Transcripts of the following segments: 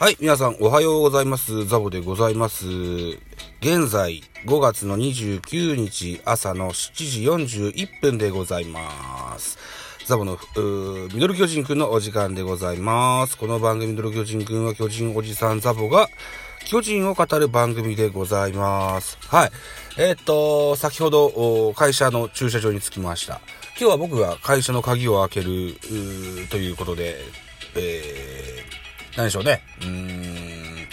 はい、皆さんおはようございます。ザボでございます。現在5月の29日朝の7時41分でございます。ザボの、ミドル巨人くんのお時間でございます。この番組ミドル巨人くんは巨人おじさんザボが巨人を語る番組でございます。はい。えーっと、先ほど会社の駐車場に着きました。今日は僕が会社の鍵を開けるということで、えー、何でしょうね。うーん、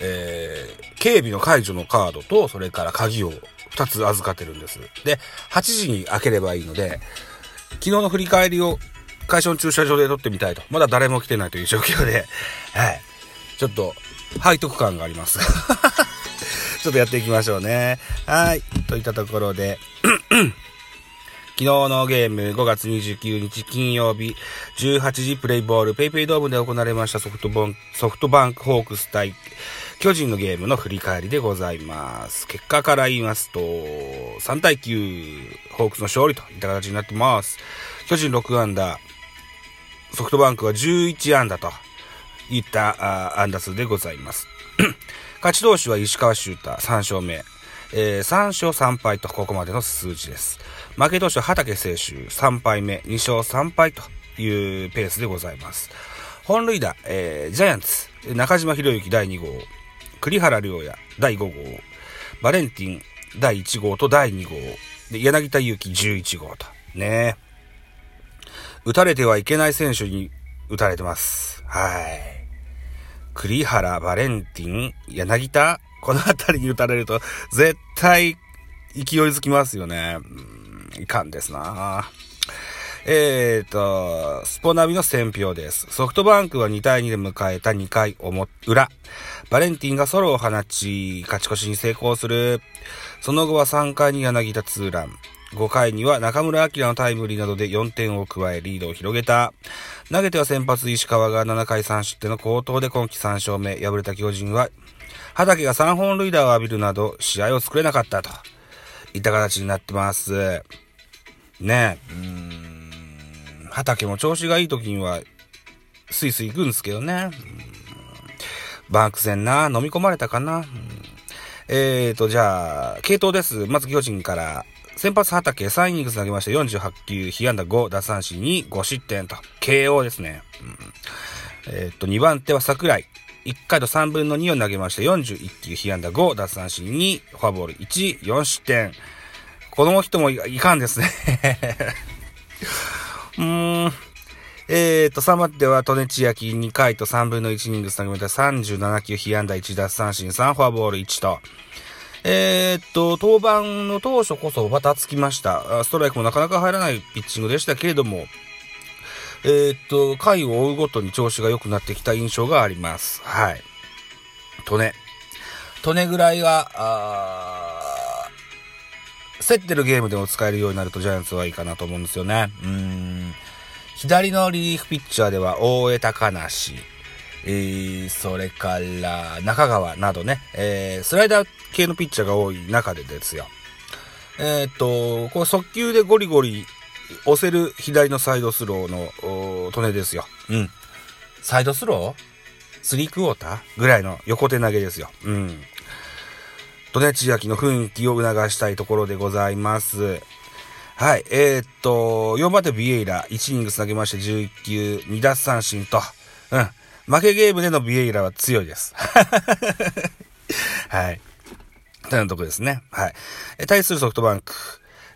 えー、警備の解除のカードと、それから鍵を2つ預かってるんです。で、8時に開ければいいので、昨日の振り返りを会社の駐車場で撮ってみたいと。まだ誰も来てないという状況で、はい。ちょっと、背徳感があります。ちょっとやっていきましょうね。はい。といったところで、昨日のゲーム5月29日金曜日18時プレイボールペイペイドームで行われましたソフトボンソフトバンクホークス対巨人のゲームの振り返りでございます。結果から言いますと、3対9、ホークスの勝利といった形になってます。巨人6アンダー、ソフトバンクは11アンダーといったあアンダー数でございます。勝ち投手は石川修太3勝目。えー3勝3敗とここまでの数字です。負け投手は畑清舟3敗目、2勝3敗というペースでございます。本塁打、えージャイアンツ、中島博之第2号、栗原良也第5号、バレンティン第1号と第2号、で柳田悠岐11号と。ね打たれてはいけない選手に打たれてます。はい。栗原、バレンティン、柳田、このあたりに打たれると、絶対、勢いづきますよね。うんいかんですなえーと、スポナビの選票です。ソフトバンクは2対2で迎えた2回裏。バレンティンがソロを放ち、勝ち越しに成功する。その後は3回に柳田ツーラン。5回には中村晃のタイムリーなどで4点を加えリードを広げた。投げては先発石川が7回3失点の好投で今季3勝目。敗れた巨人は、畑が3本塁打を浴びるなど試合を作れなかったと。いった形になってます。ねえ。うーん畑も調子がいい時には、スイスイ行くんですけどね。バンク戦な、飲み込まれたかな。えーと、じゃあ、系統です。まず巨人から、先発畑3イニングス投げました48球、被安打5、奪三振に5失点と、KO ですね。うんえーと、2番手は桜井。1回と3分の2を投げました41球、被安打5、奪三振に、フォアボール1、4失点。この人もいかんですね。うーん。えーと、3番手は、トネチヤキ2回と3分の1イニングス投げました37球、被安打1奪三振3、フォアボール1と。えーっと、登板の当初こそバタつきました。ストライクもなかなか入らないピッチングでしたけれども、えーっと、回を追うごとに調子が良くなってきた印象があります。はい。とね。とねぐらいは、あ競ってるゲームでも使えるようになるとジャイアンツはいいかなと思うんですよね。うん。左のリリーフピッチャーでは大江高梨、えー、それから中川などね、えー、スライダー系のピッチャーが多い中でですよ。えーっと、これ速球でゴリゴリ押せる左のサイドスローのトネですよ。うん。サイドスロー？スリークォーターぐらいの横手投げですよ。うん。トネチヤキの雰囲気を促したいところでございます。はい。えーっと、4番手ビエイラ、1イニングつなげまして11球、2奪三振と、うん。負けゲームでのビエイラは強いです。はい。というとこですね。はい。対するソフトバンク。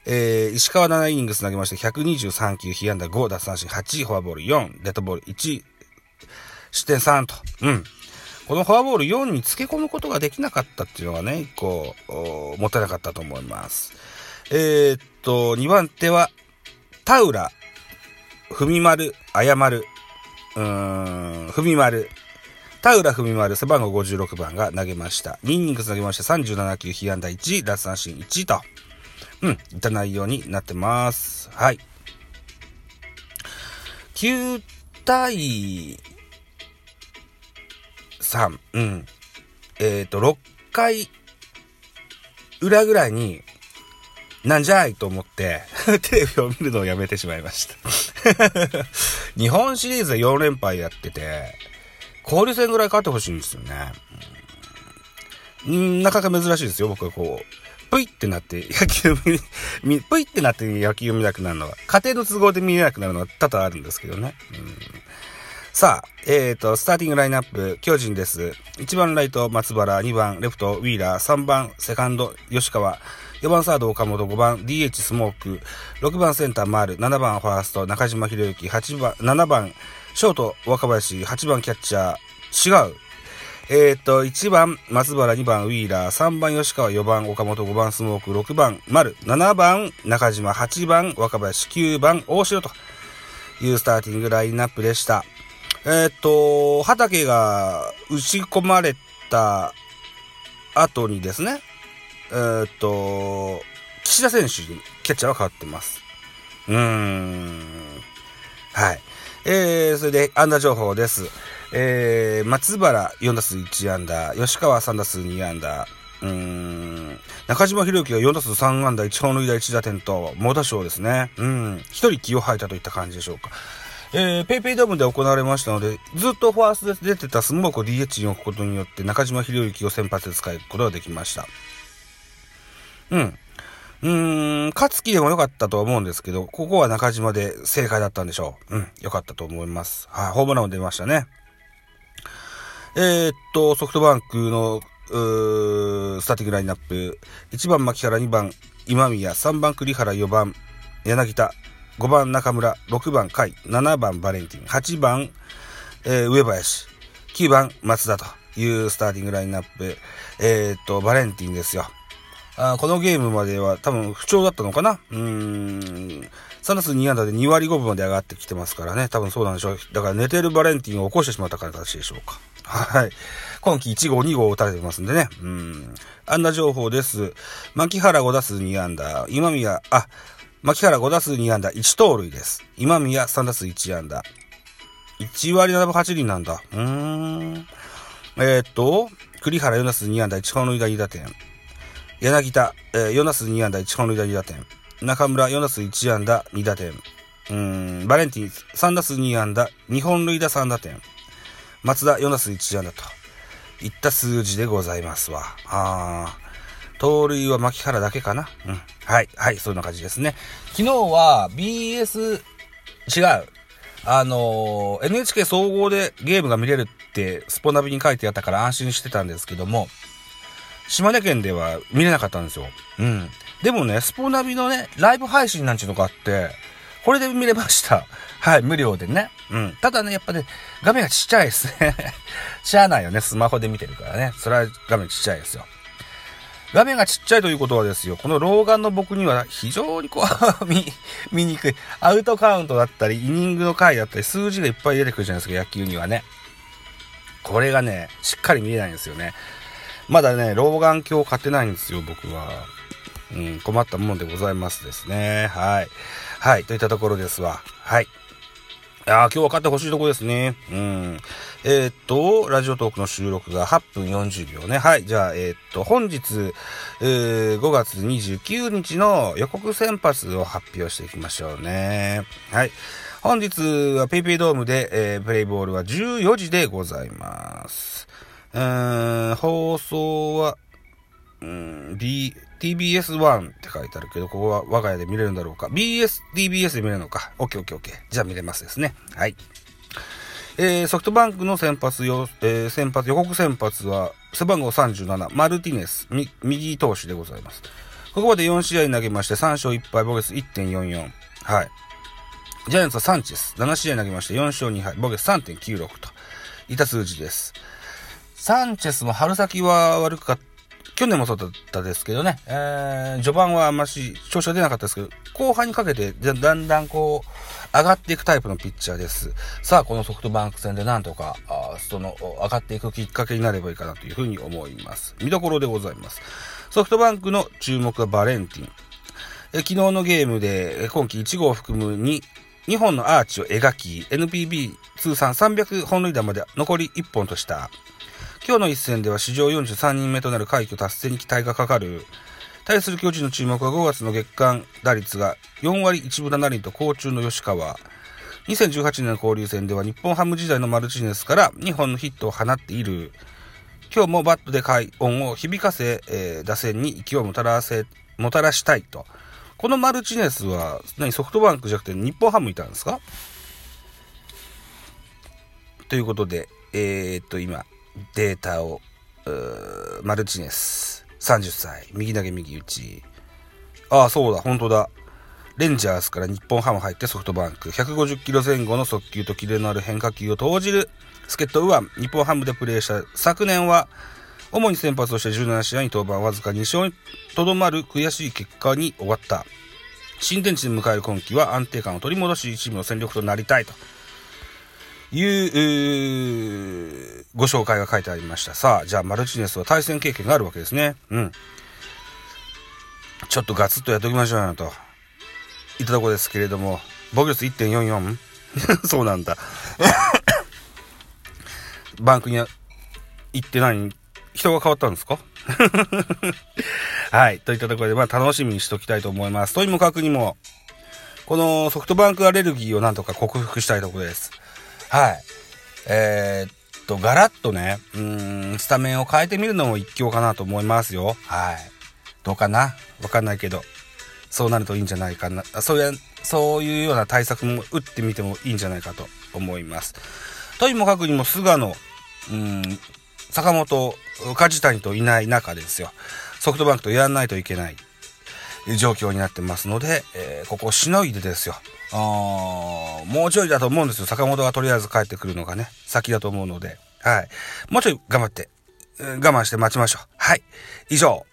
えー、石川7イニングつなげまして123球、被安打5、奪三振8、フォアボール4、デッドボール1、失点3と。うん。このフォアボール4に付け込むことができなかったっていうのがね、一個、おもったなかったと思います。えーっと、2番手は、田浦、文丸、謝る、うーん、文丸、田浦文丸、背番号56番が投げました。2イニングス投げました。37球、被安打1、奪三振1と、うん、いった内容になってます。はい。9対3、うん。えっ、と、6回裏ぐらいに、なんじゃいと思って、テレビを見るのをやめてしまいました。日本シリーズで4連敗やってて、交流戦ぐらい勝ってほしいんですよね。うん、なかなか珍しいですよ、僕はこう。ぷいってなって野球見、ぷいってなって野球見なくなるのは、家庭の都合で見れなくなるのは多々あるんですけどね。うんさあ、えっ、ー、と、スターティングラインナップ、巨人です。1番ライト、松原、2番レフト、ウィーラー、3番セカンド、吉川、4番サード、岡本、5番 DH スモーク、6番センター、丸、7番ファースト、中島博之、8番、7番、ショート、若林、8番キャッチャー、違う。えっ、ー、と、1番、松原、2番、ウィーラー、3番、吉川、4番、岡本、5番、スモーク、6番、丸、7番、中島、8番、若林、9番、大城というスターティングラインナップでした。えっ、ー、と、畑が打ち込まれた後にですね、えー、っと、岸田選手にキャッチャーは変わってます。うーん。はい。えー、それで、安打情報です。えー、松原4打数1安打、吉川3打数2安打、うーん、中島博之が4打数3安打、1本塁打1打点と、猛打賞ですね。うん、1人気を吐いたといった感じでしょうか。えー、ペイペイドームで行われましたので、ずっとファーストで出てたスモークを DH に置くことによって、中島博之を先発で使うことができました。うん。うーん、勝木でも良かったとは思うんですけど、ここは中島で正解だったんでしょう。うん、良かったと思います。はい、ホームランも出ましたね。えー、っと、ソフトバンクの、スターティングラインナップ。1番牧原、2番今宮、3番栗原、4番柳田、5番中村、6番甲斐、7番バレンティン、8番、えー、上林、9番松田というスターティングラインナップ。えー、っと、バレンティンですよ。あこのゲームまでは多分不調だったのかな？うーん。3打数2安打で2割5分まで上がってきてますからね。多分そうなんでしょう。だから寝てるバレンティンを起こしてしまった形でしょうか。はい。今季1号2号打たれてますんでね。うん。安打情報です。牧原5打数2安打。今宮、あ、牧原5打数2安打、1盗塁です。今宮3打数1安打。1割7分8厘なんだ。うーん。えー、っと、栗原4打数2安打、1本塁打2打点。柳田、えー、4打数2安打、1本塁打2打点。中村4打数1安打、2打点。うん、バレンティン3打数2安打、2本塁打3打点。松田4打数1安打といった数字でございますわ。あー。盗塁は牧原だけかな？うん。はい、はい、そんな感じですね。昨日は BS、違う。あのー、NHK 総合でゲームが見れるってスポナビに書いてあったから安心してたんですけども、島根県では見れなかったんですよ。うん。でもね、スポナビのね、ライブ配信なんちゅうのがあって、これで見れました。はい、無料でね。うん。ただね、やっぱね、画面がちっちゃいですね。しゃあないよね、スマホで見てるからね。それは画面ちっちゃいですよ。画面がちっちゃいということはですよ、この老眼の僕には非常にこう 見、見にくい。アウトカウントだったり、イニングの回だったり、数字がいっぱい出てくるじゃないですか、野球にはね。これがね、しっかり見えないんですよね。まだね、老眼鏡を買ってないんですよ、僕は。うん、困ったもんでございますですね。はい。はい、といったところですわ。はい。ああ、今日は買ってほしいとこですね。うん。えー、っと、ラジオトークの収録が8分40秒ね。はい。じゃあ、えー、っと、本日、えー、5月29日の予告先発を発表していきましょうね。はい。本日は PayPay ドームで、えー、プレイボールは14時でございます。うーん、放送は、うん、B、TBS1 って書いてあるけど、ここは我が家で見れるんだろうか。BS、TBS で見れるのか。OKOKOK。じゃあ見れますですね。はい。えー、ソフトバンクの先発よ、えー、先発、予告先発は、背番号37、マルティネス、み右投手でございます。ここまで4試合投げまして、3勝1敗、ボゲス1.44。はい。ジャイアンツはサンチェス、7試合投げまして、4勝2敗、ボゲス3.96と、いた数字です。サンチェスも春先は悪かった去年もそうだったですけどね、えー、序盤はあんまし調子が出なかったですけど、後半にかけてだんだんこう、上がっていくタイプのピッチャーです。さあ、このソフトバンク戦でなんとか、あその、上がっていくきっかけになればいいかなというふうに思います。見どころでございます。ソフトバンクの注目はバレンティン。え昨日のゲームで、今季1号を含む2、2本のアーチを描き、NPB 通算300本塁打まで残り1本とした今日の一戦では史上43人目となる快挙達成に期待がかかる。対する巨人の注目は5月の月間打率が4割1分7厘と好中の吉川。2018年の交流戦では日本ハム時代のマルチネスから2本のヒットを放っている。今日もバットで快音を響かせ、えー、打線に勢いをもたらせ、もたらしたいと。このマルチネスは、何、ソフトバンクじゃなくて日本ハムいたんですか？ということで、えー、っと、今、データを、マルチネス、30歳、右投げ右打ち。ああ、そうだ、本当だ。レンジャーズから日本ハム入ってソフトバンク。150キロ前後の速球とキレのある変化球を投じる助っ人右腕。日本ハムでプレーした昨年は、主に先発として17試合に登板わずか2勝にとどまる悔しい結果に終わった。新天地で迎える今季は安定感を取り戻し、チームの戦力となりたいという、ご紹介が書いてありました。さあ、じゃあマルチネスは対戦経験があるわけですね。うん。ちょっとガツッとやっておきましょうよと。いたとこですけれども、防御率 1.44? そうなんだ。バンクには行って何人が変わったんですか？はい。といったところで、まあ楽しみにしときたいと思います。とにもかくにも、このソフトバンクアレルギーをなんとか克服したいところです。はい。えー、と、ガラッとね、うん、スタメンを変えてみるのも一興かなと思いますよ。はい。どうかな？わかんないけど。そうなるといいんじゃないかな。そういう、そういうような対策も打ってみてもいいんじゃないかと思います。とにもかくにも菅野、うん、坂本、梶谷といない中ですよ。ソフトバンクとやらないといけない状況になってますので、えー、ここをしのいでですよ。あもうちょいだと思うんですよ。坂本がとりあえず帰ってくるのがね、先だと思うので。はい。もうちょい頑張って、我慢して待ちましょう。はい。以上、